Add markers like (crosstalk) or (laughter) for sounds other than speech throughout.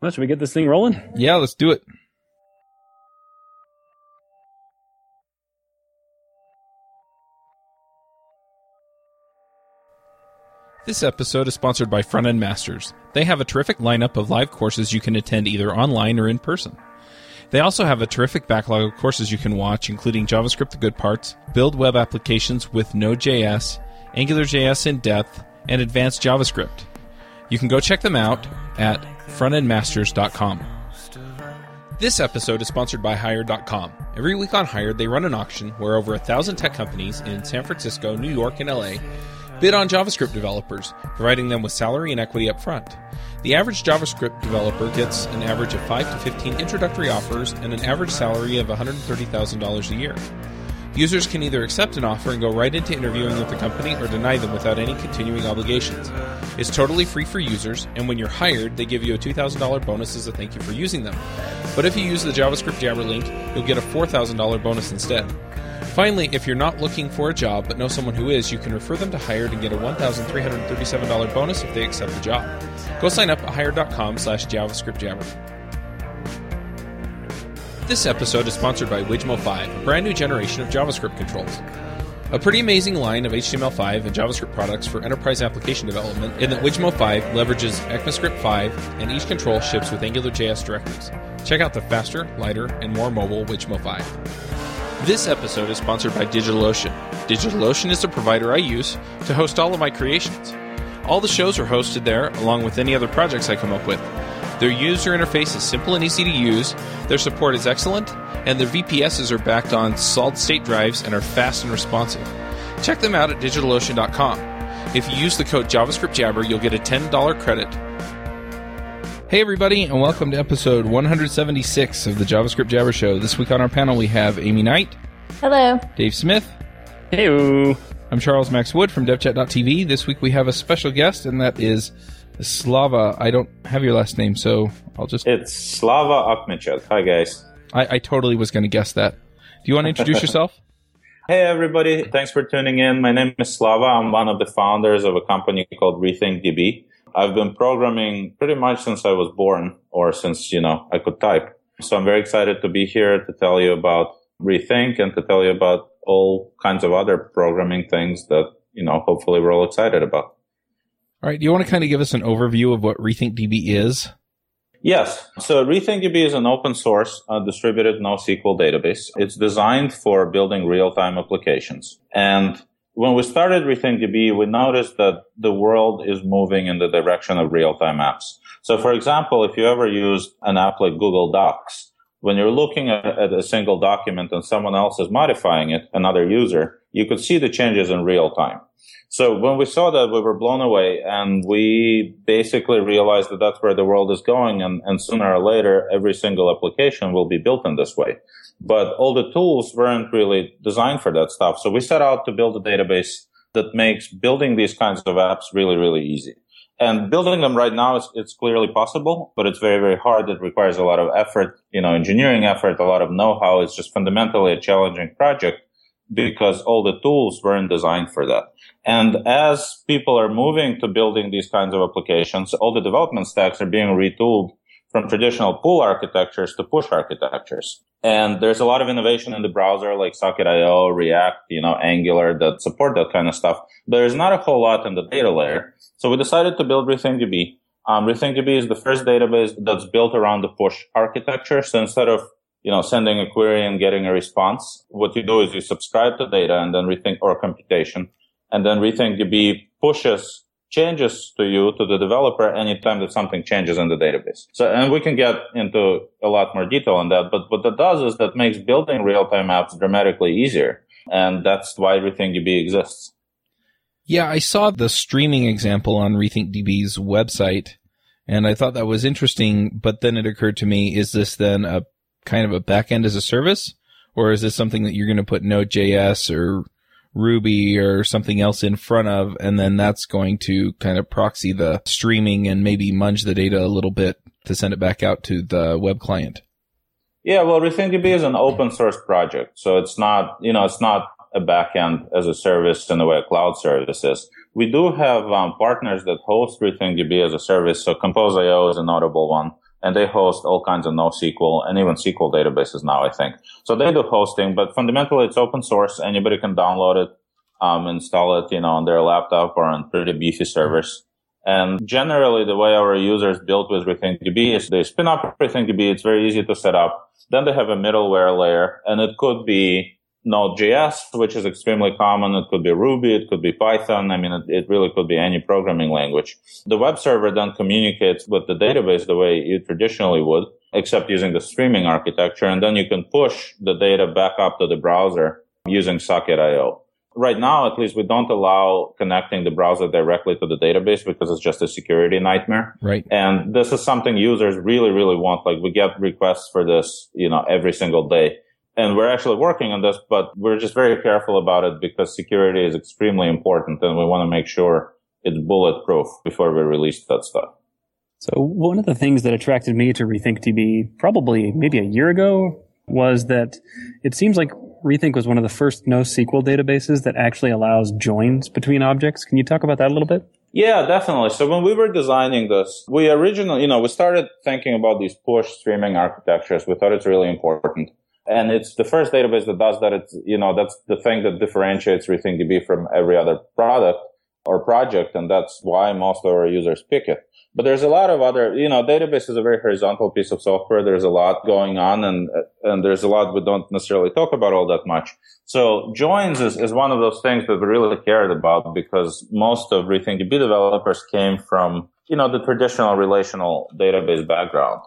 Well, should we get this thing rolling? Yeah, let's do it. This episode is sponsored by Front End Masters. They have a terrific lineup of live courses you can attend either online or in person. They also have a terrific backlog of courses you can watch, including JavaScript the good parts, build web applications with Node.js, AngularJS in depth, and advanced JavaScript. You can go check them out at frontendmasters.com. This episode is sponsored by Hired.com. Every week on Hired, they run an auction where over a thousand tech companies in San Francisco, New York, and LA bid on JavaScript developers, providing them with salary and equity up front. The average JavaScript developer gets an average of 5 to 15 introductory offers and an average salary of $130,000 a year. Users can either accept an offer and go right into interviewing with the company or deny them without any continuing obligations. It's totally free for users, and when you're hired, they give you a $2,000 bonus as a thank you for using them. But if you use the JavaScript Jabber link, you'll get a $4,000 bonus instead. Finally, if you're not looking for a job but know someone who is, you can refer them to Hired and get a $1,337 bonus if they accept the job. Go sign up at hired.com slash JavaScript Jabber. This episode is sponsored by Wijmo 5, a brand new generation of JavaScript controls. A pretty amazing line of HTML5 and JavaScript products for enterprise application development in that Wijmo 5 leverages ECMAScript 5 and each control ships with AngularJS directives. Check out the faster, lighter, and more mobile Wijmo 5. This episode is sponsored by DigitalOcean. DigitalOcean is the provider I use to host all of my creations. All the shows are hosted there, along with any other projects I come up with. Their user interface is simple and easy to use, their support is excellent, and their VPSs are backed on solid state drives and are fast and responsive. Check them out at digitalocean.com. If you use the code JavaScript Jabber, you'll get a $10 credit. Hey, everybody, and welcome to episode 176 of the JavaScript Jabber Show. This week on our panel, we have Aimee Knight, Hello. Dave Smith, Hey, I'm Charles Max Wood from DevChat.tv. This week we have a special guest, and that is Slava. I don't have your last name, so I'll just. It's Slava Akhmechet. Hi, guys. I, I totally was going to guess that. Do you want to introduce (laughs) yourself? Hey, everybody. Thanks for tuning in. My name is Slava. I'm one of the founders of a company called RethinkDB. I've been programming pretty much since I was born or since, you know, I could type. So I'm very excited to be here to tell you about Rethink and to tell you about all kinds of other programming things that, you know, hopefully we're all excited about. All right. Do you want to kind of give us an overview of what RethinkDB is? Yes. So RethinkDB is an open source uh, distributed NoSQL database. It's designed for building real-time applications. And when we started RethinkDB, we noticed that the world is moving in the direction of real-time apps. So for example, if you ever used an app like Google Docs, when you're looking at, a single document and someone else is modifying it, another user, you could see the changes in real time. So when we saw that, we were blown away and we basically realized that that's where the world is going. And, and sooner or later, every single application will be built in this way. But all the tools weren't really designed for that stuff. So we set out to build a database that makes building these kinds of apps really, really easy. And building them right now, is, it's clearly possible, but it's very, very hard. It requires a lot of effort, you know, engineering effort, a lot of know-how. It's just fundamentally a challenging project because all the tools weren't designed for that. And as people are moving to building these kinds of applications, all the development stacks are being retooled from traditional pull architectures to push architectures. And there's a lot of innovation in the browser like Socket.io, React, you know, Angular that support that kind of stuff. There's not a whole lot in the data layer. So we decided to build RethinkDB. Um, RethinkDB is the first database that's built around the push architecture. So instead of you know, sending a query and getting a response. What you do is you subscribe to data and then rethink or computation and then RethinkDB pushes changes to you, to the developer, anytime that something changes in the database. So, and we can get into a lot more detail on that, but what that does is that makes building real-time apps dramatically easier. And that's why RethinkDB exists. Yeah, I saw the streaming example on RethinkDB's website and I thought that was interesting, but then it occurred to me, is this then a kind of a backend as a service? Or is this something that you're going to put Node.js or Ruby or something else in front of, and then that's going to kind of proxy the streaming and maybe munge the data a little bit to send it back out to the web client? Yeah, well, RethinkDB is an open source project, so it's not, you know, it's not a backend as a service in the way a cloud service is. We do have um, partners that host RethinkDB as a service, so Compose.io is a notable one. And they host all kinds of NoSQL and even SQL databases now, I think. So they do hosting, but fundamentally it's open source. Anybody can download it, um, install it, you know, on their laptop or on pretty beefy servers. And generally the way our users build with RethinkDB is they spin up RethinkDB. It's very easy to set up. Then they have a middleware layer and it could be Node.js, which is extremely common. It could be Ruby. It could be Python. I mean, it, it, really could be any programming language. The web server then communicates with the database the way you traditionally would, except using the streaming architecture. And then you can push the data back up to the browser using Socket.io. Right now, at least, we don't allow connecting the browser directly to the database because it's just a security nightmare. Right. And this is something users really, really want. Like we get requests for this, you know, every single day and we're actually working on this, but we're just very careful about it because security is extremely important and we want to make sure it's bulletproof before we release that stuff. So one of the things that attracted me to Rethink DB probably maybe a year ago was that it seems like Rethink was one of the first NoSQL databases that actually allows joins between objects. Can you talk about that a little bit? Yeah, definitely. So when we were designing this, we originally, you know, we started thinking about these push streaming architectures. We thought it's really important. And it's the first database that does that. It's, you know, that's the thing that differentiates RethinkDB from every other product or project. And that's why most of our users pick it. But there's a lot of other, you know, database is a very horizontal piece of software. There's a lot going on and, and there's a lot we don't necessarily talk about all that much. So joins is, is one of those things that we really cared about because most of RethinkDB developers came from, you know, the traditional relational database background.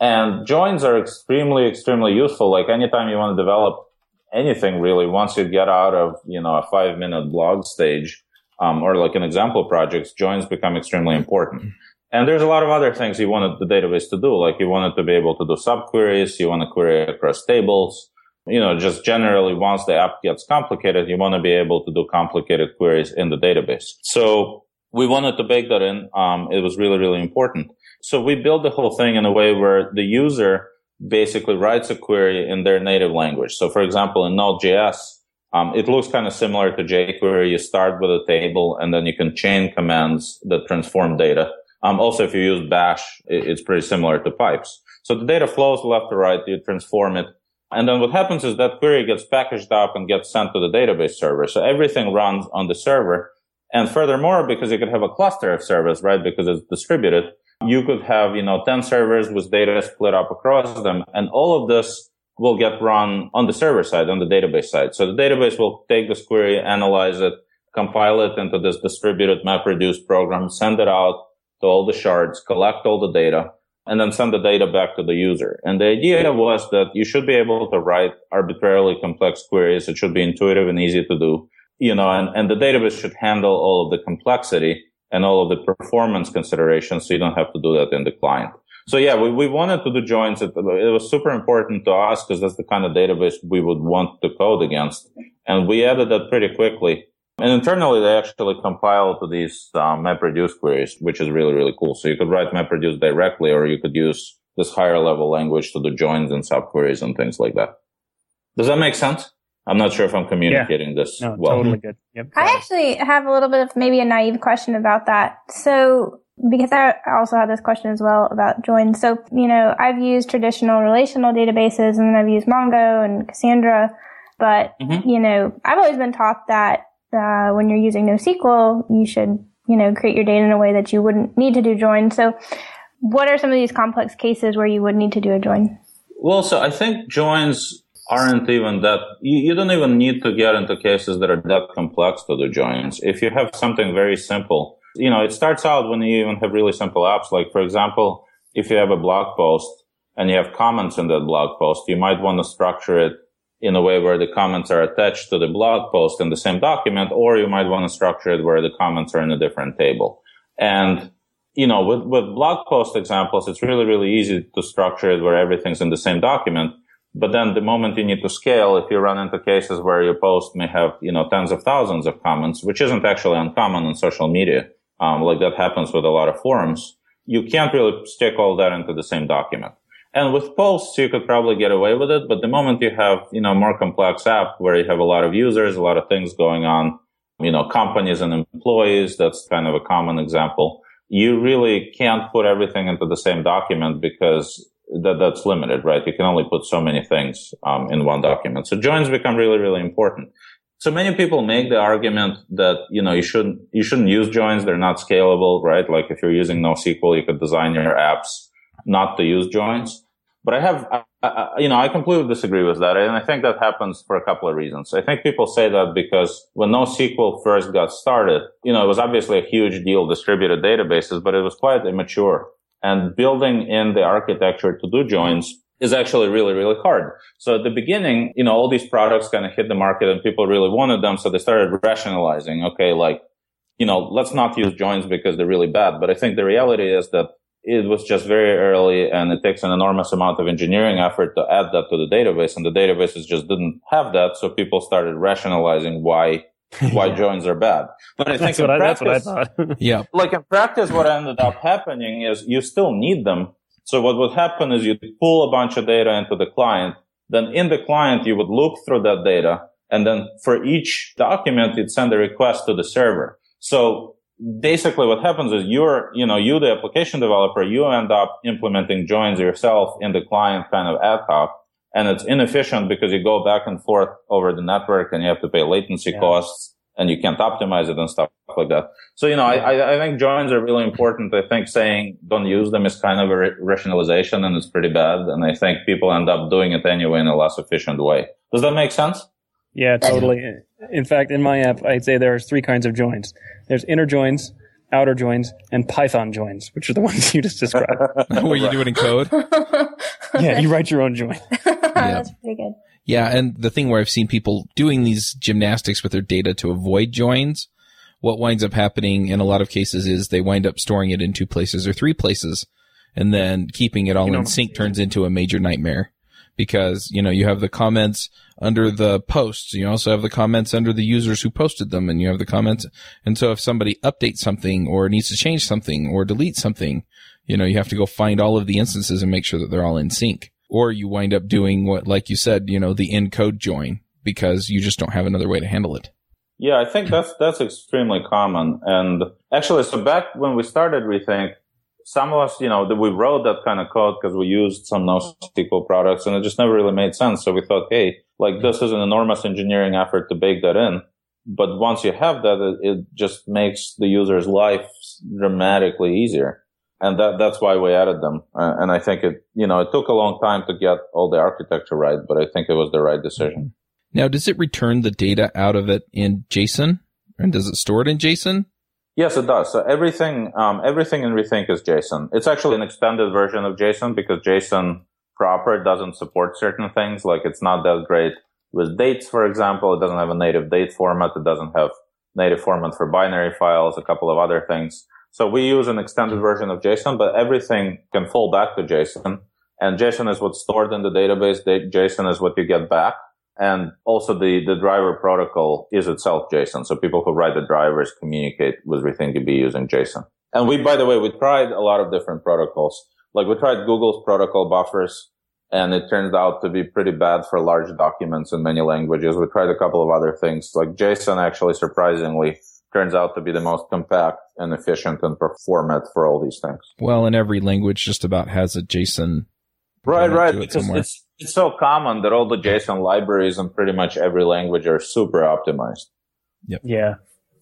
And joins are extremely, extremely useful. Like anytime you want to develop anything really, once you get out of, you know, a five minute blog stage, um, or like an example projects, joins become extremely important. And there's a lot of other things you wanted the database to do. Like you wanted to be able to do subqueries. You want to query across tables. You know, just generally once the app gets complicated, you want to be able to do complicated queries in the database. So we wanted to bake that in. Um, it was really, really important. So we build the whole thing in a way where the user basically writes a query in their native language. So for example, in Node.js, um, it looks kind of similar to jQuery. You start with a table and then you can chain commands that transform data. Um, also, if you use bash, it's pretty similar to pipes. So the data flows left to right. You transform it. And then what happens is that query gets packaged up and gets sent to the database server. So everything runs on the server. And furthermore, because you could have a cluster of servers, right? Because it's distributed, you could have, you know, 10 servers with data split up across them. And all of this will get run on the server side, on the database side. So the database will take this query, analyze it, compile it into this distributed MapReduce program, send it out to all the shards, collect all the data, and then send the data back to the user. And the idea was that you should be able to write arbitrarily complex queries. It should be intuitive and easy to do, you know, and, and the database should handle all of the complexity and all of the performance considerations so you don't have to do that in the client. So yeah, we, we wanted to do joins. It, it was super important to us because that's the kind of database we would want to code against. And we added that pretty quickly. And internally, they actually compile to these um, MapReduce queries, which is really, really cool. So you could write MapReduce directly, or you could use this higher level language to do joins and subqueries and things like that. Does that make sense? I'm not sure if I'm communicating yeah. this no, well. Totally good. Yep. I actually have a little bit of maybe a naive question about that. So, because I also had this question as well about joins. So, you know, I've used traditional relational databases and then I've used Mongo and Cassandra, but, mm-hmm. you know, I've always been taught that uh, when you're using NoSQL, you should, you know, create your data in a way that you wouldn't need to do joins. So, what are some of these complex cases where you would need to do a join? Well, so I think joins aren't even that you, you, don't even need to get into cases that are that complex to do joins if you have something very simple you know it starts out when you even have really simple apps. Like for example if you have a blog post and you have comments in that blog post you might want to structure it in a way where the comments are attached to the blog post in the same document or you might want to structure it where the comments are in a different table. And you know with, with blog post examples it's really really easy to structure it where everything's in the same document but then the moment you need to scale, if you run into cases where your post may have, you know, tens of thousands of comments, which isn't actually uncommon on social media, um, like that happens with a lot of forums, you can't really stick all that into the same document. And with posts, you could probably get away with it. But the moment you have, you know, more complex app where you have a lot of users, a lot of things going on, you know, companies and employees, that's kind of a common example you really can't put everything into the same document because that that's limited, right? You can only put so many things um, in one document. So joins become really, really important. So many people make the argument that you know you shouldn't you shouldn't use joins; they're not scalable, right? Like if you're using NoSQL, you could design your apps not to use joins. But I have, you know, I completely disagree with that, and I think that happens for a couple of reasons. I think people say that because when NoSQL first got started, you know, it was obviously a huge deal, distributed databases, but it was quite immature and building in the architecture to do joins is actually really, really hard. So at the beginning, you know, all these products kind of hit the market and people really wanted them. So they started rationalizing, okay, like, you know, let's not use joins because they're really bad. But I think the reality is that it was just very early and it takes an enormous amount of engineering effort to add that to the database and the databases just didn't have that. So people started rationalizing why (laughs) why yeah. joins are bad. But I think that's, what, practice, I, that's what I thought. (laughs) yeah. Like in practice, what ended up happening is you still need them. So what would happen is you pull a bunch of data into the client. Then in the client, you would look through that data. And then for each document, you'd send a request to the server. So basically what happens is you're, you know, you, the application developer, you end up implementing joins yourself in the client kind of ad hoc and it's inefficient because you go back and forth over the network and you have to pay latency yeah. costs and you can't optimize it and stuff like that. So, you know, I, I think joins are really important. I think saying don't use them is kind of a rationalization and it's pretty bad. And I think people end up doing it anyway in a less efficient way. Does that make sense? Yeah, totally. In fact, in my app, I'd say there's three kinds of joins. There's inner joins, outer joins, and Python joins, which are the (laughs) ones you just described. (laughs) Where you do it in code? (laughs) yeah, you write your own join. That's pretty good. Yeah, and the thing where I've seen people doing these gymnastics with their data to avoid joins, what winds up happening in a lot of cases is they wind up storing it in two places or three places, and then keeping it all you in sync turns into a major nightmare. Because you know you have the comments under the posts you also have the comments under the users who posted them and you have the comments and so if somebody updates something or needs to change something or delete something you know you have to go find all of the instances and make sure that they're all in sync or you wind up doing what, like you said, you know, the in code join because you just don't have another way to handle it. Yeah, I think that's that's extremely common. And actually, so back when we started Rethink, some of us, you know, we wrote that kind of code because we used some NoSQL products, and it just never really made sense. So we thought, hey, like this is an enormous engineering effort to bake that in. But once you have that, it, it just makes the user's life dramatically easier and that that's why we added them. Uh, and I think it, you know, it took a long time to get all the architecture right, but I think it was the right decision. Now, does it return the data out of it in JSON, and does it store it in JSON? Yes, it does. So everything, um, everything in Rethink is JSON. It's actually an extended version of JSON because JSON proper doesn't support certain things. Like it's not that great with dates, for example. It doesn't have a native date format. It doesn't have native format for binary files, a couple of other things. So we use an extended mm. version of JSON, but everything can fall back to JSON. And JSON is what's stored in the database. JSON is what you get back. And also the, the driver protocol is itself JSON. So people who write the drivers communicate with RethinkDB using JSON. And we, by the way, we tried a lot of different protocols. Like we tried Google's protocol buffers and it turned out to be pretty bad for large documents in many languages. We tried a couple of other things like JSON actually surprisingly turns out to be the most compact and efficient and format for all these things. Well, in every language just about has a JSON. Right, right. Because it's, it's so common that all the JSON libraries in pretty much every language are super optimized. Yep. Yeah.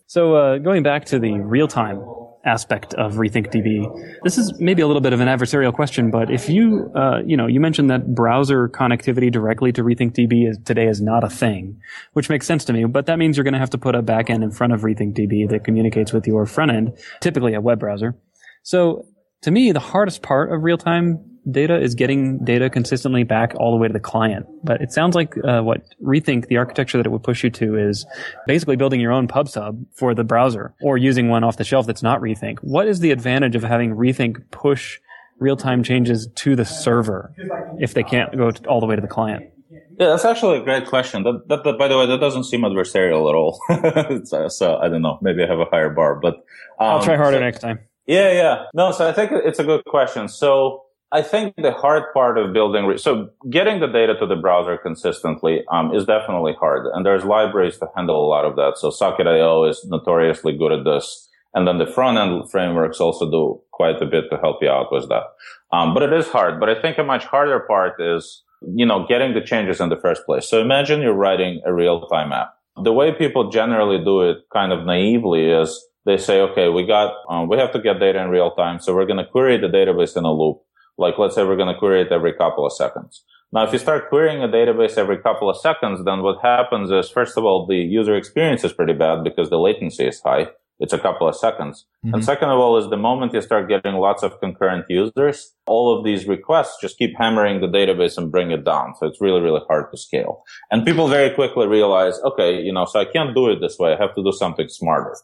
So uh, going back to the real time aspect of RethinkDB. This is maybe a little bit of an adversarial question, but if you, uh, you know, you mentioned that browser connectivity directly to RethinkDB is, today is not a thing, which makes sense to me, but that means you're going to have to put a backend in front of RethinkDB that communicates with your front end, typically a web browser. So to me, the hardest part of real time data is getting data consistently back all the way to the client. But it sounds like uh, what Rethink, the architecture that it would push you to is basically building your own pub sub for the browser or using one off the shelf that's not Rethink. What is the advantage of having Rethink push real-time changes to the server if they can't go all the way to the client? Yeah, that's actually a great question. That, that, that by the way, that doesn't seem adversarial at all. (laughs) so, so, I don't know. Maybe I have a higher bar, but um, I'll try harder so, next time. Yeah, yeah. No, so I think it's a good question. So I think the hard part of building, re- so getting the data to the browser consistently um, is definitely hard, and there's libraries to handle a lot of that. So Socket.io is notoriously good at this, And then the front end frameworks also do quite a bit to help you out with that. Um, but it is hard. But I think a much harder part is, you know, getting the changes in the first place. So imagine you're writing a real time app. The way people generally do it kind of naively is they say, okay, we got, um, we have to get data in real time. So we're going to query the database in a loop. Like let's say we're going to query it every couple of seconds. Now, if you start querying a database every couple of seconds, then what happens is, first of all, the user experience is pretty bad because the latency is high. It's a couple of seconds. Mm-hmm. And second of all, is the moment you start getting lots of concurrent users, all of these requests just keep hammering the database and bring it down. So it's really, really hard to scale. And people very quickly realize, okay, you know, so I can't do it this way. I have to do something smarter.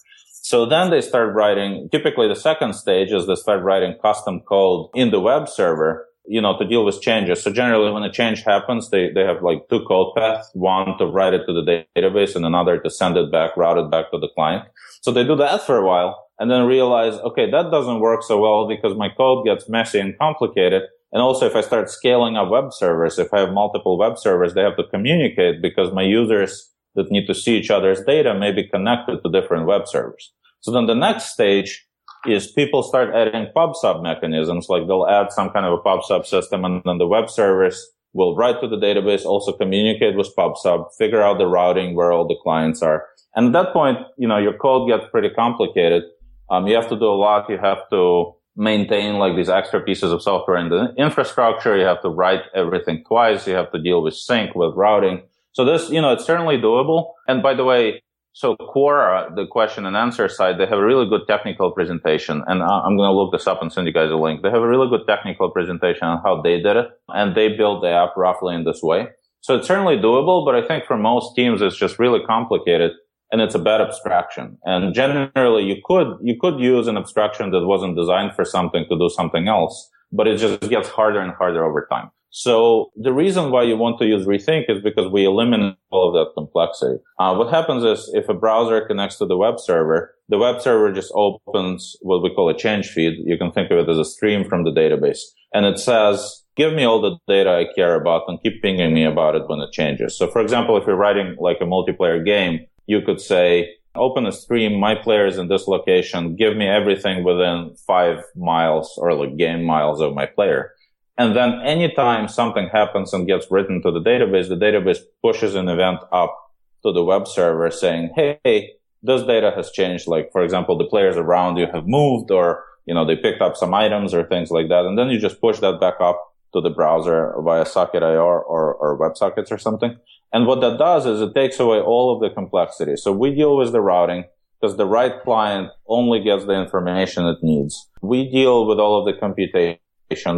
So then they start writing, typically the second stage is they start writing custom code in the web server you know, to deal with changes. So generally when a change happens, they, they have like two code paths, one to write it to the database and another to send it back, route it back to the client. So they do that for a while and then realize, okay, that doesn't work so well because my code gets messy and complicated. And also if I start scaling up web servers, if I have multiple web servers, they have to communicate because my users that need to see each other's data may be connected to different web servers. So then the next stage is people start adding pub sub mechanisms, like they'll add some kind of a pub sub system and then the web service will write to the database, also communicate with pub sub, figure out the routing where all the clients are. And at that point, you know, your code gets pretty complicated. Um, you have to do a lot. You have to maintain like these extra pieces of software in the infrastructure. You have to write everything twice. You have to deal with sync, with routing. So this, you know, it's certainly doable. And by the way, so Quora, the question and answer side, they have a really good technical presentation. And I'm going to look this up and send you guys a link. They have a really good technical presentation on how they did it. And they built the app roughly in this way. So it's certainly doable, but I think for most teams, it's just really complicated and it's a bad abstraction. And generally you could, you could use an abstraction that wasn't designed for something to do something else, but it just gets harder and harder over time. So the reason why you want to use Rethink is because we eliminate all of that complexity. Uh, what happens is if a browser connects to the web server, the web server just opens what we call a change feed. You can think of it as a stream from the database. And it says, give me all the data I care about and keep pinging me about it when it changes. So for example, if you're writing like a multiplayer game, you could say, open a stream, my player is in this location, give me everything within five miles or like game miles of my player. And then anytime something happens and gets written to the database, the database pushes an event up to the web server saying, Hey, this data has changed. Like, for example, the players around you have moved or, you know, they picked up some items or things like that. And then you just push that back up to the browser via socket Socket.io or, or WebSockets or something. And what that does is it takes away all of the complexity. So we deal with the routing because the right client only gets the information it needs. We deal with all of the computation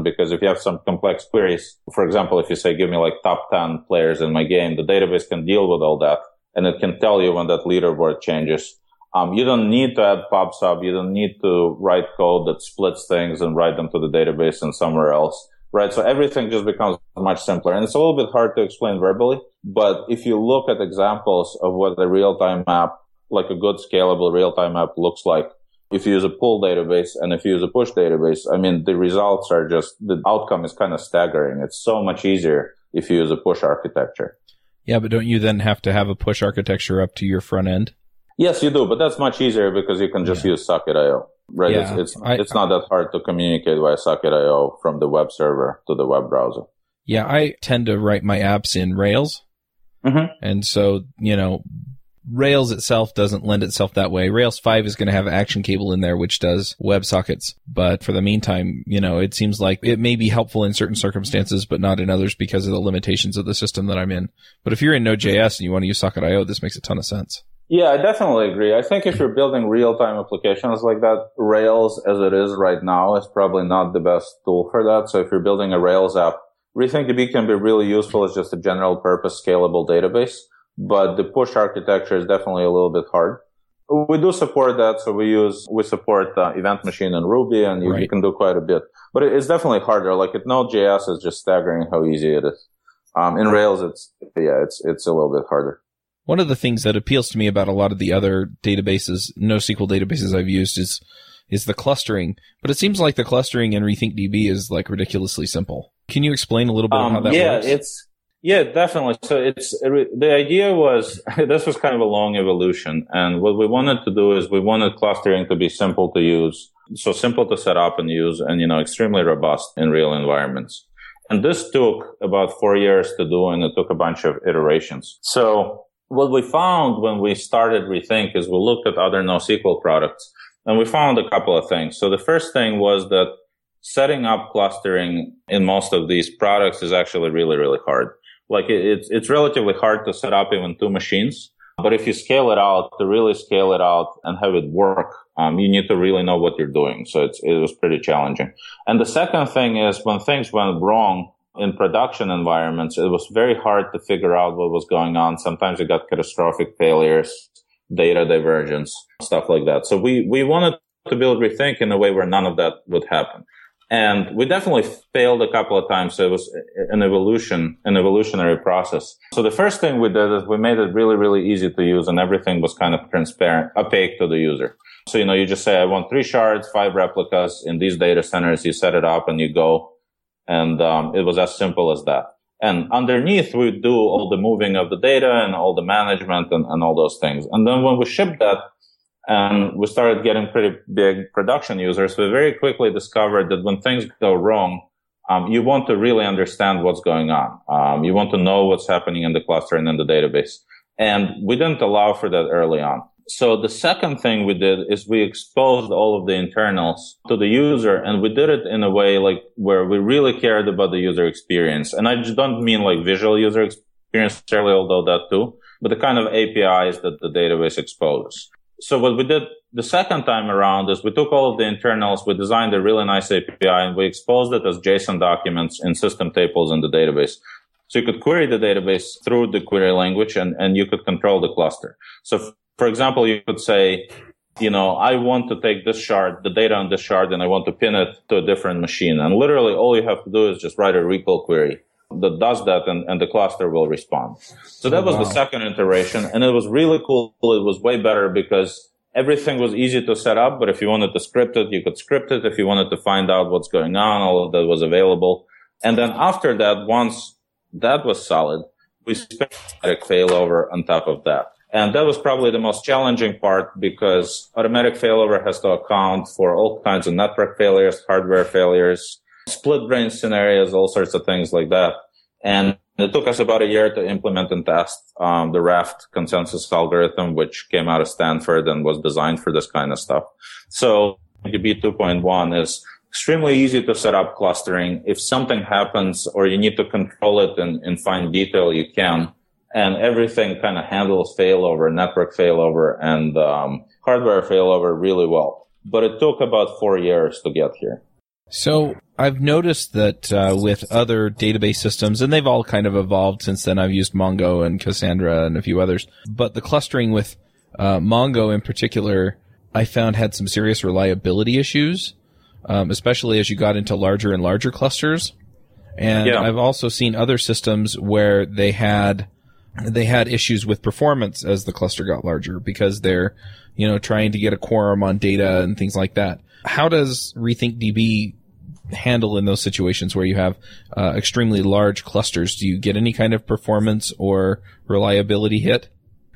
because if you have some complex queries, for example, if you say, give me like top 10 players in my game, the database can deal with all that and it can tell you when that leaderboard changes. Um, you don't need to add pub sub. You don't need to write code that splits things and write them to the database and somewhere else. Right. So everything just becomes much simpler and it's a little bit hard to explain verbally. But if you look at examples of what a real-time app, like a good scalable real-time app looks like, if you use a pull database and if you use a push database, I mean, the results are just, the outcome is kind of staggering. It's so much easier if you use a push architecture. Yeah, but don't you then have to have a push architecture up to your front end? Yes, you do, but that's much easier because you can just yeah. use Socket.io, right? Yeah, it's, it's, I, it's not that hard to communicate via Socket.io from the web server to the web browser. Yeah, I tend to write my apps in Rails. Mm-hmm. And so, you know, Rails itself doesn't lend itself that way. Rails 5 is going to have action cable in there, which does WebSockets. But for the meantime, you know, it seems like it may be helpful in certain circumstances, but not in others because of the limitations of the system that I'm in. But if you're in Node.js and you want to use Socket.io, this makes a ton of sense. Yeah, I definitely agree. I think if you're building real-time applications like that, Rails as it is right now is probably not the best tool for that. So if you're building a Rails app, RethinkDB can be really useful as just a general purpose scalable database but the push architecture is definitely a little bit hard. We do support that, so we use we support uh, Event Machine and Ruby, and you, right. you, can do quite a bit. But it's definitely harder. Like at Node.js is just staggering how easy it is. Um, in Rails, it's yeah, it's it's a little bit harder. One of the things that appeals to me about a lot of the other databases, NoSQL databases I've used, is is the clustering. But it seems like the clustering in RethinkDB is like ridiculously simple. Can you explain a little bit um, how that yeah, works? Yeah, it's Yeah, definitely. So it's the idea was (laughs) this was kind of a long evolution, and what we wanted to do is we wanted clustering to be simple to use, so simple to set up and use, and you know extremely robust in real environments. And this took about four years to do, and it took a bunch of iterations. So what we found when we started Rethink is we looked at other NoSQL products, and we found a couple of things. So the first thing was that setting up clustering in most of these products is actually really, really hard. Like it's, it's relatively hard to set up even two machines. But if you scale it out, to really scale it out and have it work, um, you need to really know what you're doing. So it's it was pretty challenging. And the second thing is when things went wrong in production environments, it was very hard to figure out what was going on. Sometimes you got catastrophic failures, data divergence, stuff like that. So we, we wanted to build Rethink in a way where none of that would happen. And we definitely failed a couple of times. So it was an evolution, an evolutionary process. So the first thing we did is we made it really, really easy to use and everything was kind of transparent, opaque to the user. So, you know, you just say, I want three shards, five replicas in these data centers. You set it up and you go. And um, it was as simple as that. And underneath, we do all the moving of the data and all the management and, and all those things. And then when we ship that, and we started getting pretty big production users. We very quickly discovered that when things go wrong, um, you want to really understand what's going on. Um, you want to know what's happening in the cluster and in the database. And we didn't allow for that early on. So the second thing we did is we exposed all of the internals to the user and we did it in a way like where we really cared about the user experience. And I just don't mean like visual user experience necessarily, although that too, but the kind of APIs that the database exposes so what we did the second time around is we took all of the internals, we designed a really nice API and we exposed it as JSON documents in system tables in the database. So you could query the database through the query language and, and you could control the cluster. So for example, you could say, you know, I want to take this shard, the data on this shard, and I want to pin it to a different machine. And literally all you have to do is just write a ReQL query that does that and, and the cluster will respond. So that oh, was wow. the second iteration and it was really cool. It was way better because everything was easy to set up, but if you wanted to script it, you could script it. If you wanted to find out what's going on, all of that was available. And then after that, once that was solid, we spent automatic failover on top of that. And that was probably the most challenging part because automatic failover has to account for all kinds of network failures, hardware failures, split brain scenarios, all sorts of things like that. And it took us about a year to implement and test um, the Raft consensus algorithm, which came out of Stanford and was designed for this kind of stuff. So DB 2.1 is extremely easy to set up clustering. If something happens or you need to control it in, in fine detail, you can. And everything kind of handles failover, network failover, and um, hardware failover really well. But it took about four years to get here. So I've noticed that uh, with other database systems, and they've all kind of evolved since then. I've used Mongo and Cassandra and a few others, but the clustering with uh, Mongo in particular, I found had some serious reliability issues, um, especially as you got into larger and larger clusters. And yeah. I've also seen other systems where they had they had issues with performance as the cluster got larger because they're you know trying to get a quorum on data and things like that. How does Rethink DB handle in those situations where you have uh, extremely large clusters? Do you get any kind of performance or reliability hit?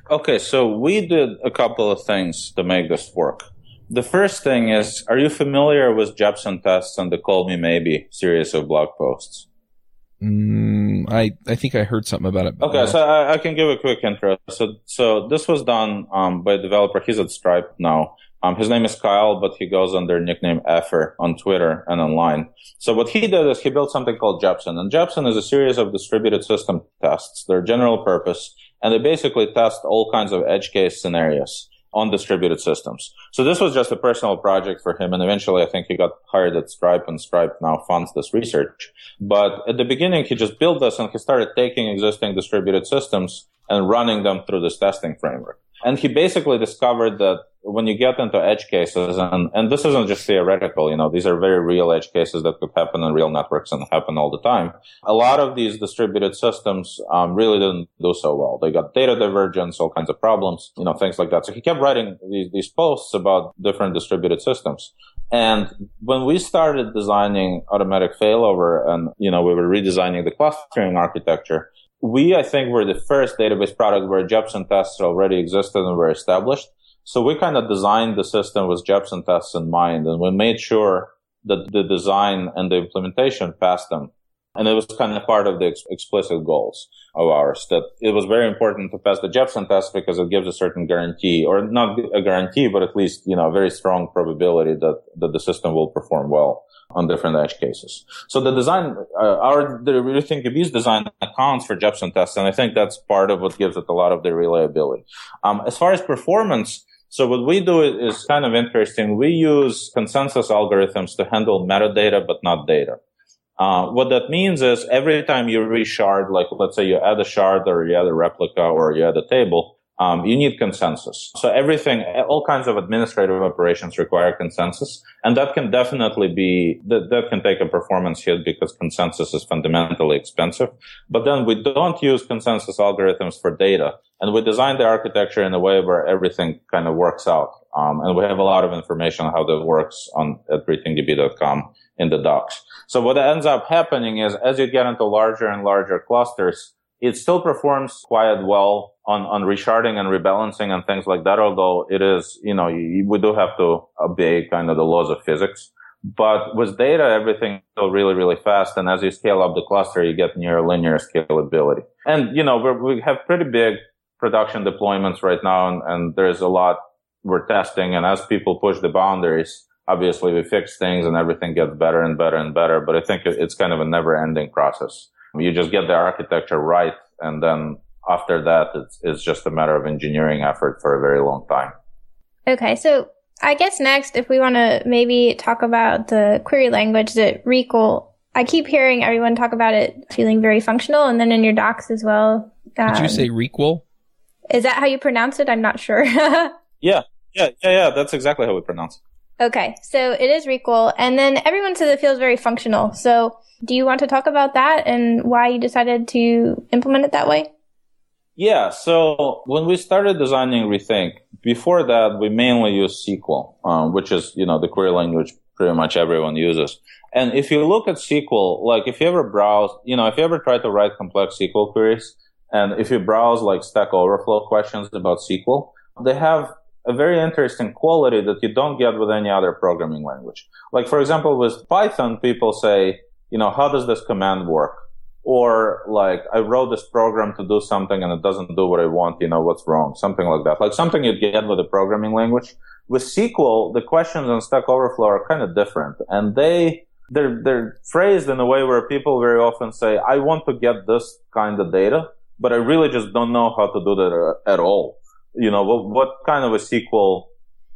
Okay, so we did a couple of things to make this work. The first thing is, are you familiar with Jepsen tests and the Call Me Maybe series of blog posts? Mm, I I think I heard something about it. Okay, so I, I, can give a quick intro. So so this was done um, by a developer. He's at Stripe now, um, his name is Kyle, but he goes under nickname Aphyr on Twitter and online. So what he did is he built something called Jepsen. And Jepsen is a series of distributed system tests. They're general purpose. And they basically test all kinds of edge case scenarios on distributed systems. So this was just a personal project for him. And eventually I think he got hired at Stripe and Stripe now funds this research. But at the beginning, he just built this and he started taking existing distributed systems and running them through this testing framework. And he basically discovered that when you get into edge cases, and, and this isn't just theoretical, you know, these are very real edge cases that could happen in real networks and happen all the time. A lot of these distributed systems um, really didn't do so well. They got data divergence, all kinds of problems, you know, things like that. So he kept writing these, these posts about different distributed systems. And when we started designing automatic failover and, you know, we were redesigning the clustering architecture, we, I think, were the first database product where Jepsen tests already existed and were established. So we kind of designed the system with Jepsen tests in mind, and we made sure that the design and the implementation passed them. And it was kind of part of the ex- explicit goals of ours that it was very important to pass the Jepsen test because it gives a certain guarantee or not a guarantee, but at least, you know, a very strong probability that, that the system will perform well on different edge cases. So the design, uh, our, the RethinkDB's design accounts for Jepsen tests. And I think that's part of what gives it a lot of the reliability. Um, as far as performance, so what we do is kind of interesting. We use consensus algorithms to handle metadata, but not data. Uh, what that means is every time you reshard, like let's say you add a shard or you add a replica or you add a table, um, you need consensus. So everything, all kinds of administrative operations require consensus, and that can definitely be that, that can take a performance hit because consensus is fundamentally expensive. But then we don't use consensus algorithms for data, and we design the architecture in a way where everything kind of works out. Um, and we have a lot of information on how that works on at rethinkdb.com in the docs. So what ends up happening is as you get into larger and larger clusters, it still performs quite well on, on resharding and rebalancing and things like that. Although it is, you know, you, we do have to obey kind of the laws of physics. But with data, everything still really, really fast. And as you scale up the cluster, you get near linear scalability. And, you know, we have pretty big production deployments right now. And, and there's a lot we're testing. And as people push the boundaries, obviously we fix things and everything gets better and better and better. But I think it's kind of a never ending process. You just get the architecture right. And then after that, it's, it's just a matter of engineering effort for a very long time. Okay. So I guess next, if we want to maybe talk about the query language that REQL, I keep hearing everyone talk about it feeling very functional and then in your docs as well. Um, Did you say REQL? Is that how you pronounce it? I'm not sure. (laughs) yeah. Yeah. Yeah. Yeah. That's exactly how we pronounce it. Okay, so it is REQL, and then everyone says it feels very functional. So, do you want to talk about that and why you decided to implement it that way? Yeah, so when we started designing Rethink, before that, we mainly used SQL, um, which is, you know, the query language pretty much everyone uses. And if you look at SQL, like if you ever browse, you know, if you ever try to write complex SQL queries, and if you browse like Stack Overflow questions about SQL, they have a very interesting quality that you don't get with any other programming language. Like, for example, with Python, people say, you know, how does this command work? Or like, I wrote this program to do something and it doesn't do what I want, you know, what's wrong? Something like that. Like something you'd get with a programming language. With SQL, the questions on Stack Overflow are kind of different and they, they're, they're phrased in a way where people very often say, I want to get this kind of data, but I really just don't know how to do that uh, at all you know, what, what kind of a SQL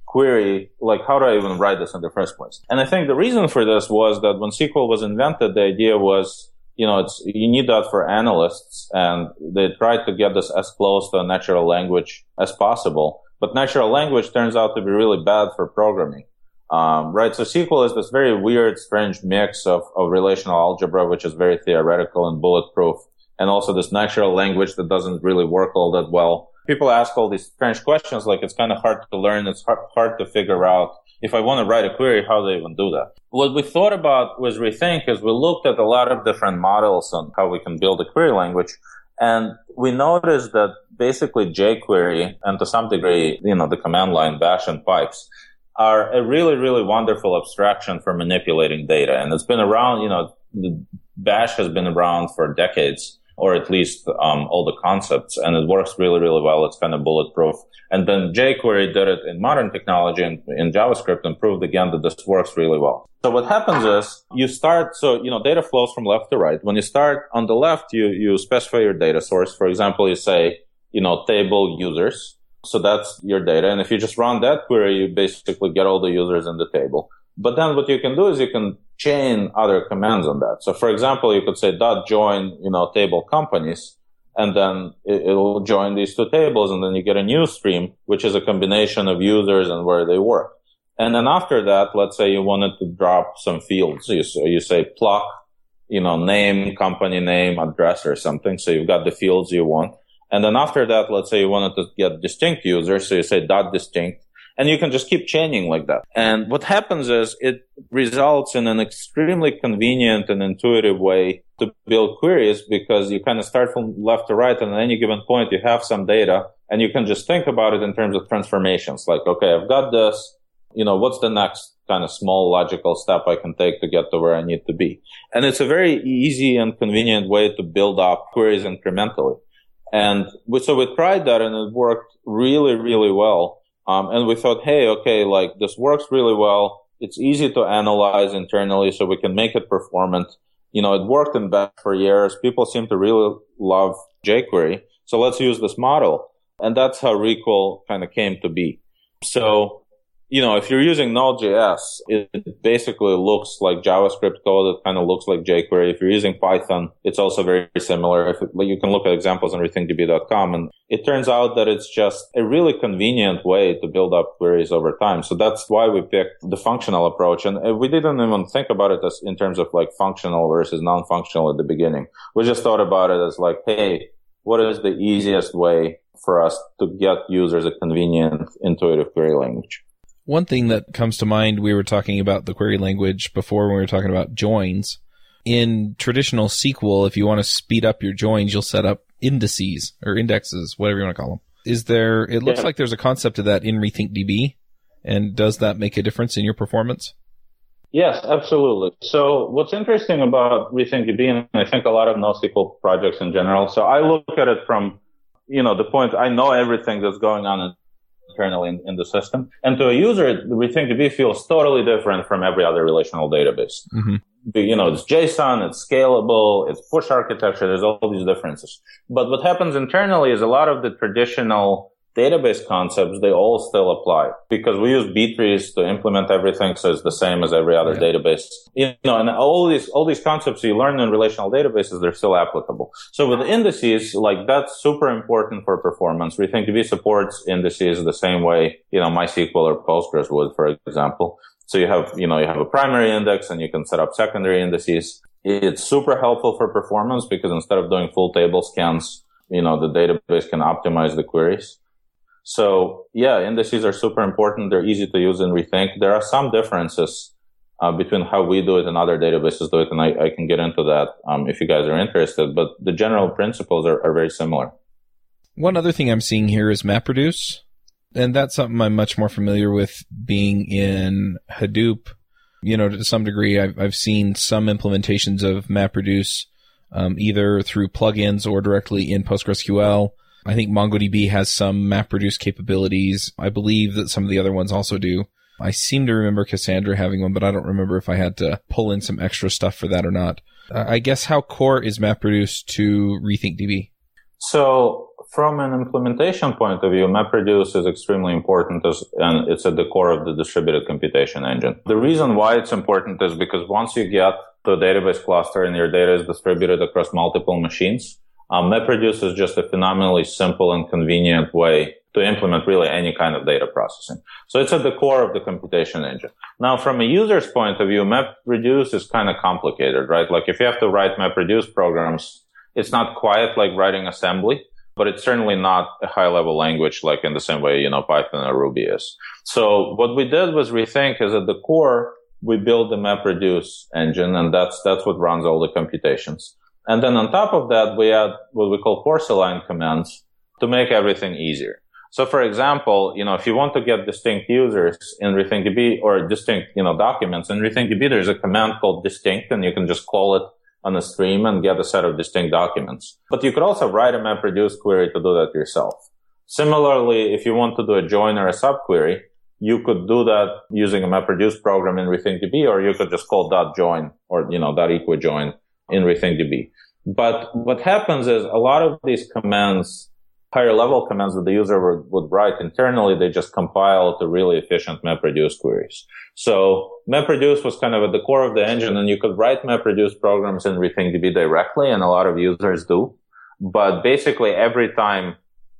query, like how do I even write this in the first place? And I think the reason for this was that when SQL was invented, the idea was, you know, it's, you need that for analysts and they tried to get this as close to a natural language as possible. But natural language turns out to be really bad for programming. Um, right. So SQL is this very weird, strange mix of, of relational algebra, which is very theoretical and bulletproof, and also this natural language that doesn't really work all that well people ask all these strange questions, like it's kind of hard to learn. It's hard, hard to figure out if I want to write a query, how do I even do that? What we thought about was rethink is we looked at a lot of different models on how we can build a query language. And we noticed that basically jQuery and to some degree, you know, the command line bash and pipes are a really, really wonderful abstraction for manipulating data. And it's been around, you know, bash has been around for decades or at least um, all the concepts, and it works really, really well. It's kind of bulletproof. And then jQuery did it in modern technology and in JavaScript and proved again that this works really well. So what happens is you start, so, you know, data flows from left to right. When you start on the left, you, you specify your data source. For example, you say, you know, table users. So that's your data. And if you just run that query, you basically get all the users in the table. But then what you can do is you can chain other commands on that. So for example, you could say dot join, you know, table companies, and then it, will join these two tables, and then you get a new stream, which is a combination of users and where they work. And then after that, let's say you wanted to drop some fields. You, so you say pluck, you know, name, company name, address or something. So you've got the fields you want. And then after that, let's say you wanted to get distinct users. So you say dot distinct And you can just keep chaining like that. And what happens is it results in an extremely convenient and intuitive way to build queries because you kind of start from left to right and at any given point you have some data and you can just think about it in terms of transformations. Like, okay, I've got this, you know, what's the next kind of small logical step I can take to get to where I need to be? And it's a very easy and convenient way to build up queries incrementally. And we, so we tried that and it worked really, really well. Um, and we thought, hey, okay, like this works really well. It's easy to analyze internally so we can make it performant. You know, it worked in Bash for years. People seem to really love jQuery. So let's use this model. And that's how ReQL kind of came to be. So you know, if you're using Node.js, it basically looks like JavaScript code. It kind of looks like jQuery. If you're using Python, it's also very similar. If it, you can look at examples on rethinkdb.com and it turns out that it's just a really convenient way to build up queries over time. So that's why we picked the functional approach. And uh, we didn't even think about it as in terms of like functional versus non-functional at the beginning. We just thought about it as like, Hey, what is the easiest way for us to get users a convenient, intuitive query language? One thing that comes to mind, we were talking about the query language before when we were talking about joins. In traditional SQL, if you want to speed up your joins, you'll set up indices or indexes, whatever you want to call them. Is there, it looks yeah. like there's a concept of that in RethinkDB. And does that make a difference in your performance? Yes, absolutely. So what's interesting about RethinkDB, and I think a lot of NoSQL projects in general, so I look at it from, you know, the point I know everything that's going on internally in, in, the system. And to a user, RethinkDB feels totally different from every other relational database. Mm-hmm. You know, it's JSON, it's scalable, it's push architecture, there's all these differences. But what happens internally is a lot of the traditional database concepts, they all still apply because we use B-trees to implement everything. So it's the same as every other yeah. database. You know, and all these, all these concepts you learn in relational databases, they're still applicable. So with indices, like that's super important for performance. We think RethinkDB supports indices the same way, you know, MySQL or Postgres would, for example. So you have, you know, you have a primary index and you can set up secondary indices. It's super helpful for performance because instead of doing full table scans, you know, the database can optimize the queries. So yeah, indices are super important. They're easy to use in Rethink. There are some differences uh, between how we do it and other databases do it, and I, I can get into that um, if you guys are interested. But the general principles are, are very similar. One other thing I'm seeing here is MapReduce, and that's something I'm much more familiar with being in Hadoop. You know, to some degree, I've, I've seen some implementations of MapReduce um, either through plugins or directly in PostgreSQL. I think MongoDB has some MapReduce capabilities. I believe that some of the other ones also do. I seem to remember Cassandra having one, but I don't remember if I had to pull in some extra stuff for that or not. Uh, I guess how core is MapReduce to RethinkDB? So from an implementation point of view, MapReduce is extremely important as, and it's at the core of the distributed computation engine. The reason why it's important is because once you get to the database cluster and your data is distributed across multiple machines, um, MapReduce is just a phenomenally simple and convenient way to implement really any kind of data processing. So it's at the core of the computation engine. Now, from a user's point of view, MapReduce is kind of complicated, right? Like if you have to write MapReduce programs, it's not quite like writing assembly, but it's certainly not a high level language like in the same way, you know, Python or Ruby is. So what we did was rethink is at the core, we build the MapReduce engine and that's, that's what runs all the computations. And then on top of that, we add what we call align commands to make everything easier. So for example, you know, if you want to get distinct users in RethinkDB or distinct, you know, documents in RethinkDB, there's a command called distinct and you can just call it on a stream and get a set of distinct documents. But you could also write a MapReduce query to do that yourself. Similarly, if you want to do a join or a subquery, you could do that using a MapReduce program in RethinkDB, or you could just call dot .join or, you know, dot .equijoin in RethinkDB. But what happens is a lot of these commands, higher level commands that the user would, would write internally, they just compile to really efficient MapReduce queries. So MapReduce was kind of at the core of the engine and you could write MapReduce programs in RethinkDB directly and a lot of users do. But basically every time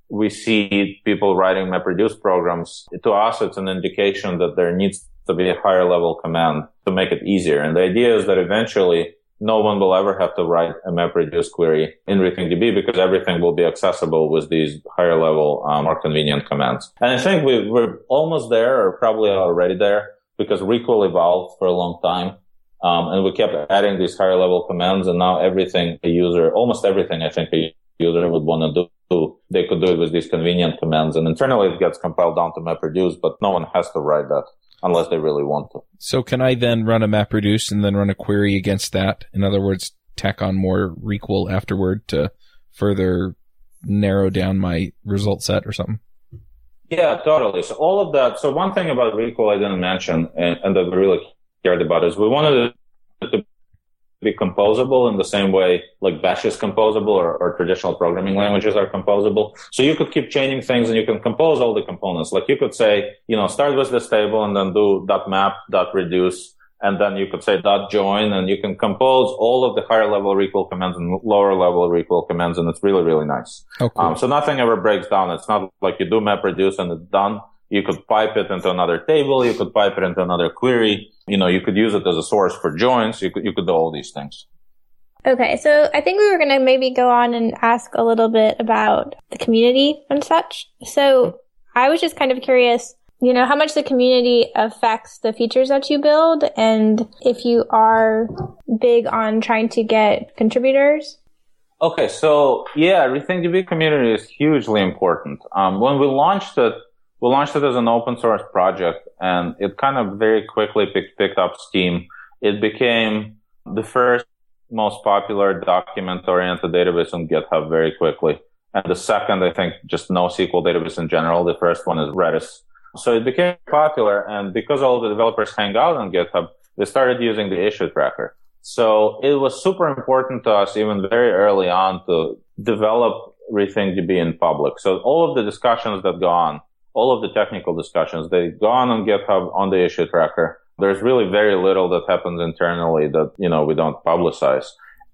we see people writing MapReduce programs, to us, it's an indication that there needs to be a higher level command to make it easier. And the idea is that eventually no one will ever have to write a MapReduce query in RethinkDB because everything will be accessible with these higher level, um, more convenient commands. And I think we, we're almost there or probably already there because ReQL evolved for a long time. Um, and we kept adding these higher level commands and now everything a user, almost everything I think a user would want to do, they could do it with these convenient commands. And internally it gets compiled down to MapReduce, but no one has to write that unless they really want to. So can I then run a MapReduce and then run a query against that? In other words, tack on more ReQL afterward to further narrow down my result set or something? Yeah, totally. So all of that. So one thing about ReQL I didn't mention and, and that we really cared about is we wanted to be composable in the same way like bash is composable or, or, traditional programming languages are composable so you could keep changing things and you can compose all the components like you could say you know start with this table and then do dot map dot reduce and then you could say dot join and you can compose all of the higher level ReQL commands and lower level ReQL commands and it's really really nice oh, cool. um, so nothing ever breaks down it's not like you do map reduce and it's done you could pipe it into another table. You could pipe it into another query. You know, you could use it as a source for joins. You could, you could do all these things. Okay. So I think we were going to maybe go on and ask a little bit about the community and such. So I was just kind of curious, you know, how much the community affects the features that you build and if you are big on trying to get contributors. Okay, so yeah, RethinkDB community is hugely important. Um, when we launched it, we launched it as an open source project and it kind of very quickly picked, picked up steam. It became the first most popular document oriented database on GitHub very quickly. And the second, I think, just NoSQL database in general. The first one is Redis. So it became popular. And because all the developers hang out on GitHub, they started using the issue tracker. So it was super important to us even very early on to develop RethinkDB in public. So all of the discussions that go on all of the technical discussions, they go on on GitHub on the issue tracker. There's really very little that happens internally that, you know, we don't publicize.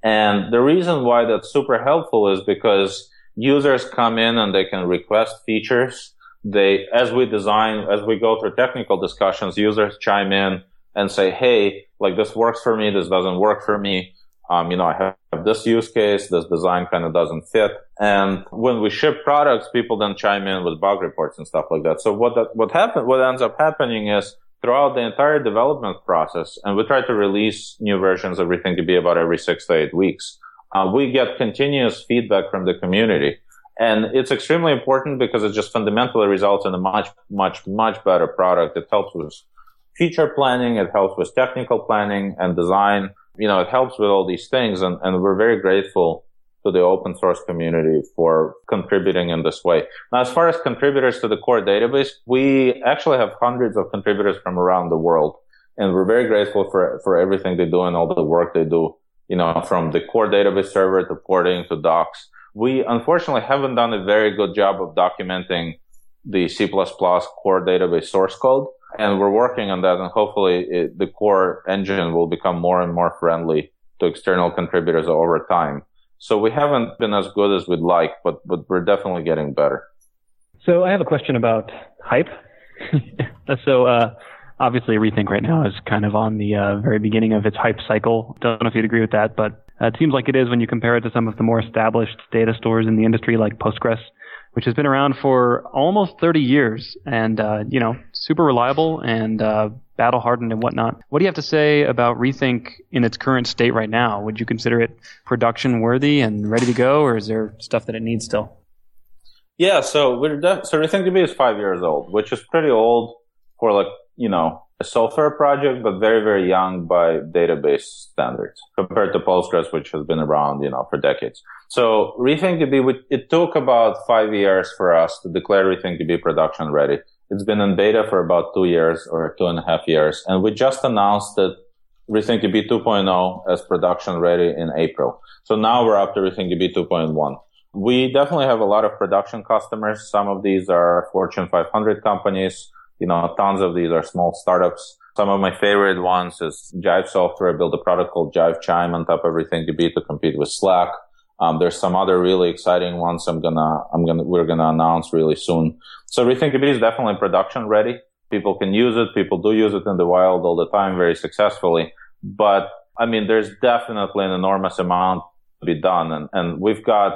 And the reason why that's super helpful is because users come in and they can request features. They, as we design, as we go through technical discussions, users chime in and say, Hey, like this works for me. This doesn't work for me um, you know, I have this use case, this design kind of doesn't fit. And when we ship products, people then chime in with bug reports and stuff like that. So what that, what happen, what ends up happening is throughout the entire development process, and we try to release new versions of be about every six to eight weeks. Uh, we get continuous feedback from the community. And it's extremely important because it just fundamentally results in a much, much, much better product. It helps with feature planning. It helps with technical planning and design you know, it helps with all these things. And, and we're very grateful to the open source community for contributing in this way. Now, as far as contributors to the core database, we actually have hundreds of contributors from around the world. And we're very grateful for, for everything they do and all the work they do, you know, from the core database server to porting to docs. We unfortunately haven't done a very good job of documenting the C++ core database source code and we're working on that and hopefully it, the core engine will become more and more friendly to external contributors over time. So we haven't been as good as we'd like but but we're definitely getting better. So i have a question about hype. (laughs) So uh, obviously rethink right now is kind of on the uh, very beginning of its hype cycle. Don't know if you'd agree with that but uh, it seems like it is when you compare it to some of the more established data stores in the industry like postgres which has been around for almost 30 years and, uh, you know, super reliable and uh, battle hardened and whatnot. What do you have to say about Rethink in its current state right now? Would you consider it production worthy and ready to go, or is there stuff that it needs still? Yeah, so we're so RethinkDB is five years old, which is pretty old for like you know a software project, but very, very young by database standards compared to Postgres, which has been around, you know, for decades. So RethinkDB, it took about five years for us to declare RethinkDB production ready. It's been in beta for about two years or two and a half years. And we just announced that RethinkDB 2.0 as production ready in April. So now we're up to RethinkDB 2.1. We definitely have a lot of production customers. Some of these are Fortune 500 companies you know, tons of these are small startups. Some of my favorite ones is Jive Software. I built a product called Jive Chime on top of RethinkDB to compete with Slack. Um, there's some other really exciting ones I'm gonna, I'm gonna, we're gonna announce really soon. So RethinkDB is definitely production ready. People can use it. People do use it in the wild all the time very successfully. But I mean, there's definitely an enormous amount to be done. And, and we've got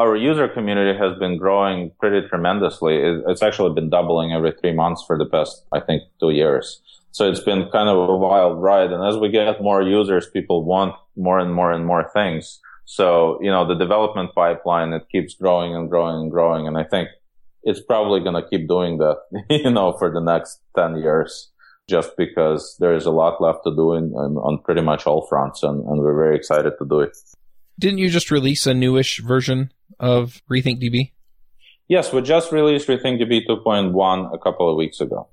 our user community has been growing pretty tremendously. It's actually been doubling every three months for the past, I think, two years. So it's been kind of a wild ride. And as we get more users, people want more and more and more things. So, you know, the development pipeline, it keeps growing and growing and growing. And I think it's probably going to keep doing that, (laughs) you know, for the next 10 years, just because there is a lot left to do in, in on pretty much all fronts. And, and we're very excited to do it. Didn't you just release a newish version of RethinkDB? Yes, we just released RethinkDB 2.1 a couple of weeks ago.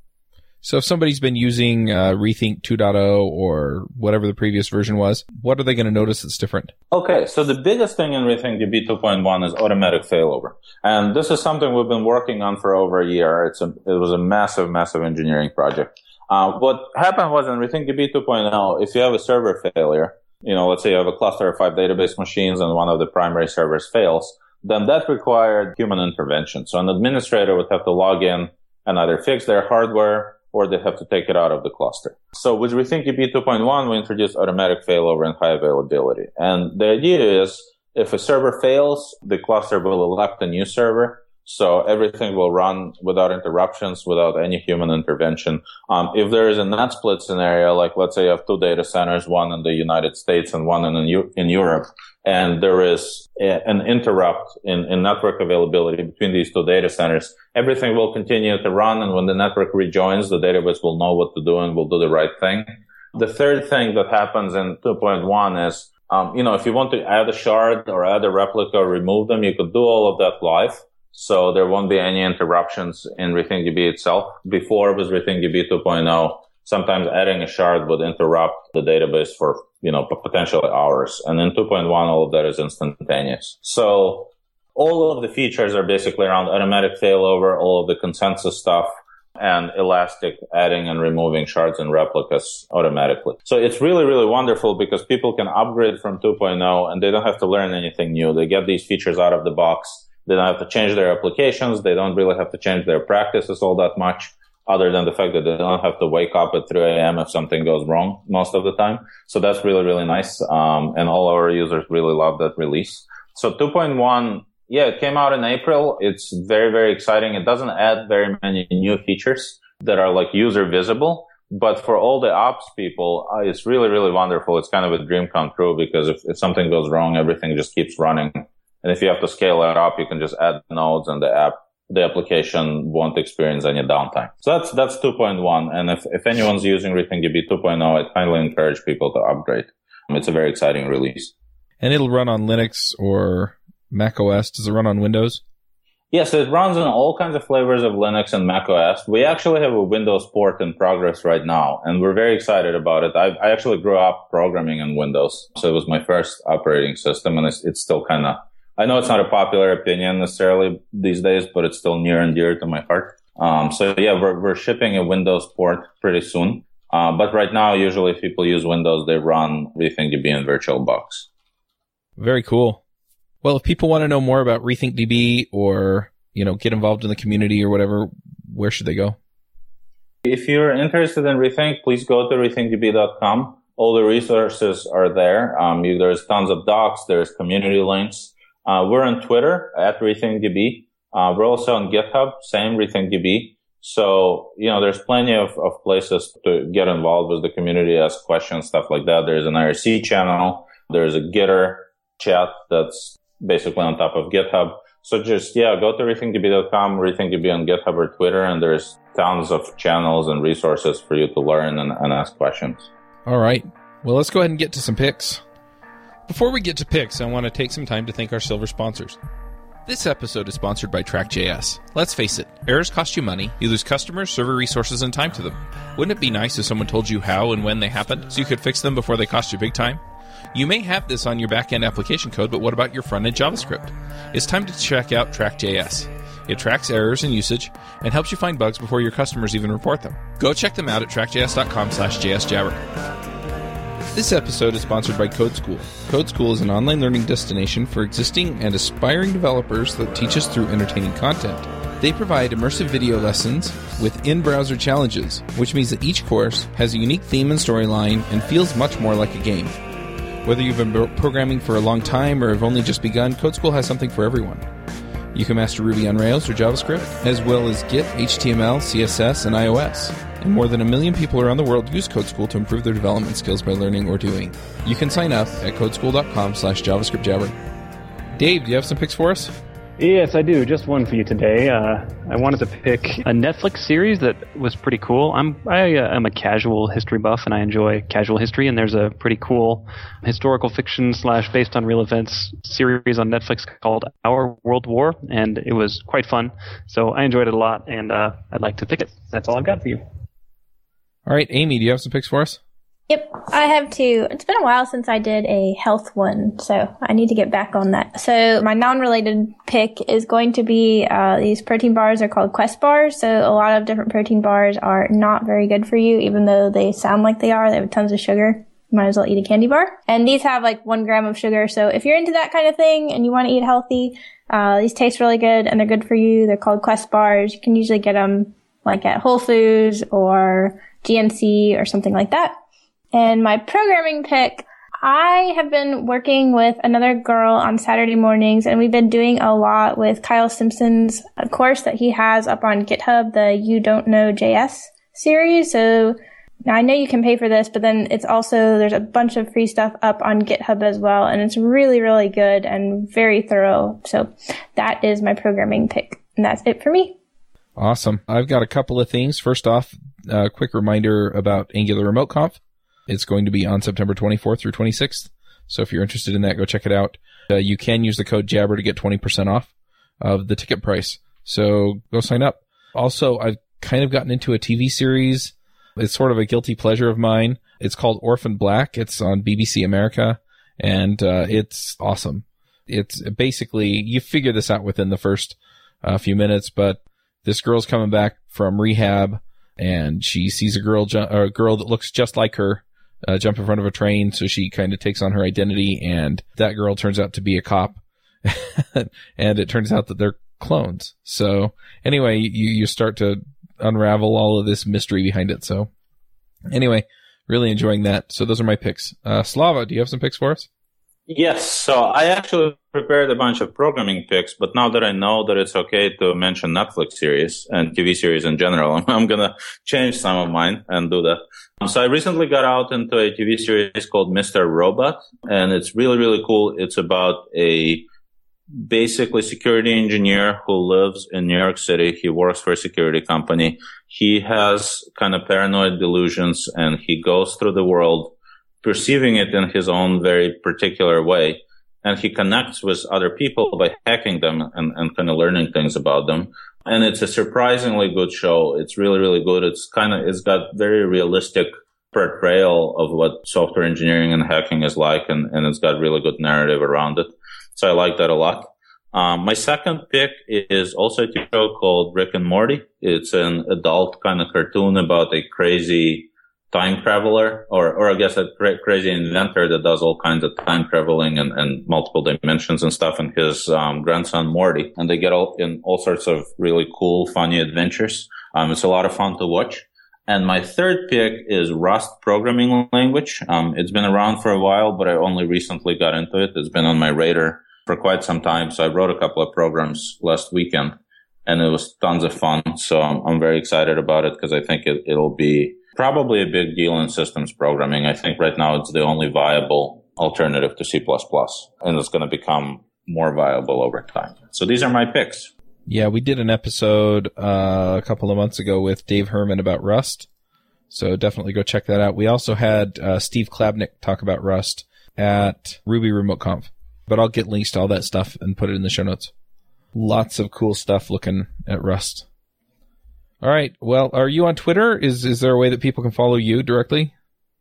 So if somebody's been using uh, Rethink 2.0 or whatever the previous version was, what are they going to notice that's different? Okay, so the biggest thing in RethinkDB 2.1 is automatic failover. And this is something we've been working on for over a year. It's a, it was a massive, massive engineering project. Uh, what happened was in RethinkDB 2.0, if you have a server failure, you know, let's say you have a cluster of five database machines and one of the primary servers fails, then that required human intervention. So an administrator would have to log in and either fix their hardware or they have to take it out of the cluster. So with Rethink RethinkDB 2.1, we introduced automatic failover and high availability. And the idea is if a server fails, the cluster will elect a new server so everything will run without interruptions, without any human intervention. Um, if there is a net split scenario, like let's say you have two data centers, one in the United States and one in, in Europe, and there is a, an interrupt in, in network availability between these two data centers, everything will continue to run. And when the network rejoins, the database will know what to do and will do the right thing. The third thing that happens in 2.1 is, um, you know, if you want to add a shard or add a replica or remove them, you could do all of that live. So there won't be any interruptions in RethinkDB itself. Before it was RethinkDB 2.0, sometimes adding a shard would interrupt the database for, you know, potentially hours. And in 2.1, all of that is instantaneous. So all of the features are basically around automatic failover, all of the consensus stuff, and elastic adding and removing shards and replicas automatically. So it's really, really wonderful because people can upgrade from 2.0 and they don't have to learn anything new. They get these features out of the box they don't have to change their applications. They don't really have to change their practices all that much other than the fact that they don't have to wake up at 3 a.m. if something goes wrong most of the time. So that's really, really nice. Um, and all our users really love that release. So 2.1, yeah, it came out in April. It's very, very exciting. It doesn't add very many new features that are like user visible. But for all the ops people, uh, it's really, really wonderful. It's kind of a dream come true because if, if something goes wrong, everything just keeps running and if you have to scale it up, you can just add nodes and the app, the application won't experience any downtime. So that's, that's 2.1. And if, if anyone's using RethinkDB 2.0, I kindly encourage people to upgrade. It's a very exciting release. And it'll run on Linux or Mac OS. Does it run on Windows? Yes, it runs on all kinds of flavors of Linux and Mac OS. We actually have a Windows port in progress right now, and we're very excited about it. I, I actually grew up programming in Windows, so it was my first operating system, and it's, it's still kind of I know it's not a popular opinion necessarily these days, but it's still near and dear to my heart. Um, so yeah, we're, we're shipping a Windows port pretty soon. Uh, but right now, usually if people use Windows, they run RethinkDB in VirtualBox. Very cool. Well, if people want to know more about RethinkDB or, you know, get involved in the community or whatever, where should they go? If you're interested in Rethink, please go to rethinkdb.com. All the resources are there. Um, there's tons of docs, there's community links. Uh, we're on Twitter at RethinkDB. Uh, we're also on GitHub, same RethinkDB. So, you know, there's plenty of, of places to get involved with the community, ask questions, stuff like that. There's an IRC channel. There's a Gitter chat that's basically on top of GitHub. So just, yeah, go to rethinkdb.com, rethinkdb on GitHub or Twitter, and there's tons of channels and resources for you to learn and, and ask questions. All right. Well, let's go ahead and get to some picks. Before we get to picks, I want to take some time to thank our silver sponsors. This episode is sponsored by Track.js. Let's face it, errors cost you money, you lose customers, server resources, and time to them. Wouldn't it be nice if someone told you how and when they happened so you could fix them before they cost you big time? You may have this on your backend application code, but what about your front end JavaScript? It's time to check out Track.js. It tracks errors and usage and helps you find bugs before your customers even report them. Go check them out at trackjs.com slash jsjabber. This episode is sponsored by Code School. Code School is an online learning destination for existing and aspiring developers that teaches through entertaining content. They provide immersive video lessons with in browser challenges, which means that each course has a unique theme and storyline and feels much more like a game. Whether you've been programming for a long time or have only just begun, Code School has something for everyone. You can master Ruby on Rails or JavaScript, as well as Git, HTML, CSS, and iOS. More than a million people around the world use Code School to improve their development skills by learning or doing. You can sign up at codeschool.com slash JavaScriptJabber. Dave, do you have some picks for us? Yes, I do. Just one for you today. Uh, I wanted to pick a Netflix series that was pretty cool. I'm I uh, am a casual history buff, and I enjoy casual history. And there's a pretty cool historical fiction slash based on real events series on Netflix called Our World War, and it was quite fun. So I enjoyed it a lot, and uh, I'd like to pick it. That's all I've got for you. All right, Aimee, do you have some picks for us? Yep, I have two. It's been a while since I did a health one, so I need to get back on that. So my non-related pick is going to be uh, these protein bars are called Quest bars. So a lot of different protein bars are not very good for you, even though they sound like they are. They have tons of sugar. You might as well eat a candy bar. And these have like one gram of sugar. So if you're into that kind of thing and you want to eat healthy, uh, these taste really good and they're good for you. They're called Quest bars. You can usually get them like at Whole Foods or GNC or something like that. And my programming pick, I have been working with another girl on Saturday mornings and we've been doing a lot with Kyle Simpson's uh, course that he has up on GitHub, the You Don't Know JS series. So now I know you can pay for this, but then it's also, there's a bunch of free stuff up on GitHub as well. And it's really, really good and very thorough. So that is my programming pick. And that's it for me. Awesome. I've got a couple of things. First off, a quick reminder about Angular Remote Conf. It's going to be on September 24th through 26th. So if you're interested in that, go check it out. Uh, you can use the code Jabber to get 20% off of the ticket price. So go sign up. Also, I've kind of gotten into a TV series. It's sort of a guilty pleasure of mine. It's called Orphan Black. It's on BBC America and uh, it's awesome. It's basically, you figure this out within the first uh, few minutes, but this girl's coming back from rehab and she sees a girl, ju- a girl that looks just like her uh, jump in front of a train. So she kind of takes on her identity and that girl turns out to be a cop. (laughs) and it turns out that they're clones. So anyway, you, you start to unravel all of this mystery behind it. So anyway, really enjoying that. So those are my picks. Uh, Slava, do you have some picks for us? Yes. So I actually prepared a bunch of programming picks, but now that I know that it's okay to mention Netflix series and TV series in general, (laughs) I'm going to change some of mine and do that. Um, so I recently got out into a TV series called Mr. Robot and it's really, really cool. It's about a basically security engineer who lives in New York City. He works for a security company. He has kind of paranoid delusions and he goes through the world perceiving it in his own very particular way. And he connects with other people by hacking them and, and kind of learning things about them. And it's a surprisingly good show. It's really, really good. It's kind of, it's got very realistic portrayal of what software engineering and hacking is like. And, and it's got really good narrative around it. So I like that a lot. Um, my second pick is also a show called Rick and Morty. It's an adult kind of cartoon about a crazy time traveler, or, or I guess a cra- crazy inventor that does all kinds of time traveling and, and multiple dimensions and stuff, and his um, grandson Morty, and they get all in all sorts of really cool, funny adventures. Um, it's a lot of fun to watch. And my third pick is Rust programming language. Um, it's been around for a while, but I only recently got into it. It's been on my radar for quite some time. So I wrote a couple of programs last weekend and it was tons of fun. So I'm, I'm very excited about it because I think it, it'll be probably a big deal in systems programming. I think right now it's the only viable alternative to C++, and it's going to become more viable over time. So these are my picks. Yeah, we did an episode uh, a couple of months ago with Dave Herman about Rust. So definitely go check that out. We also had uh, Steve Klabnik talk about Rust at Ruby Remote Conf. But I'll get links to all that stuff and put it in the show notes. Lots of cool stuff looking at Rust. All right. Well, are you on Twitter? Is is there a way that people can follow you directly?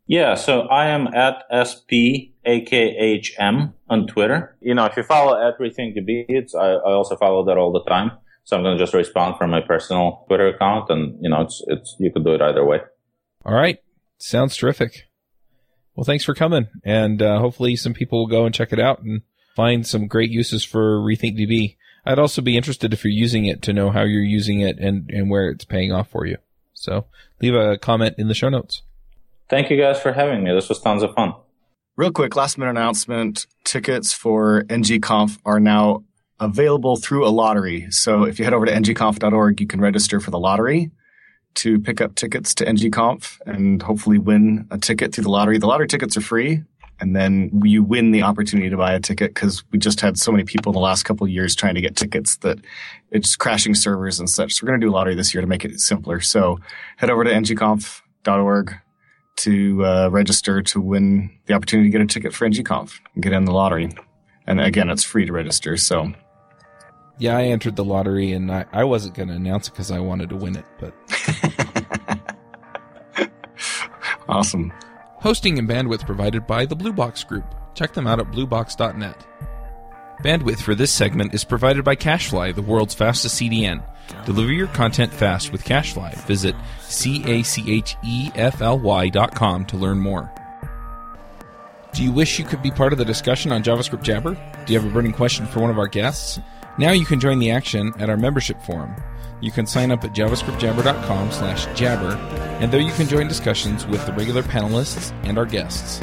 Yeah, so I am at SPAKHM on Twitter. You know, if you follow everything to be, it's, I, I also follow that all the time. So I'm going to just respond from my personal Twitter account and, you know, it's, it's, you can do it either way. All right. Sounds terrific. Well, thanks for coming and, uh, hopefully some people will go and check it out and find some great uses for RethinkDB. I'd also be interested if you're using it to know how you're using it and, and where it's paying off for you. So leave a comment in the show notes. Thank you guys for having me. This was tons of fun. Real quick, last minute announcement. Tickets for ngconf are now available through a lottery. So if you head over to ngconf.org, you can register for the lottery to pick up tickets to ngconf and hopefully win a ticket through the lottery. The lottery tickets are free and then you win the opportunity to buy a ticket because we just had so many people in the last couple of years trying to get tickets that it's crashing servers and such. So we're going to do a lottery this year to make it simpler. So head over to ngconf.org to uh, register to win the opportunity to get a ticket for ngconf and get in the lottery. And again, it's free to register. So yeah, I entered the lottery and I, I wasn't going to announce it because I wanted to win it, but. (laughs) awesome. Hosting and bandwidth provided by the Blue Box Group. Check them out at bluebox.net. Bandwidth for this segment is provided by CacheFly, the world's fastest CDN. Deliver your content fast with CacheFly. Visit C-A-C-H-E-F-L-Y dot com to learn more. Do you wish you could be part of the discussion on JavaScript Jabber? Do you have a burning question for one of our guests? Now you can join the action at our membership forum. You can sign up at javascriptjabber.com slash jabber, and there you can join discussions with the regular panelists and our guests.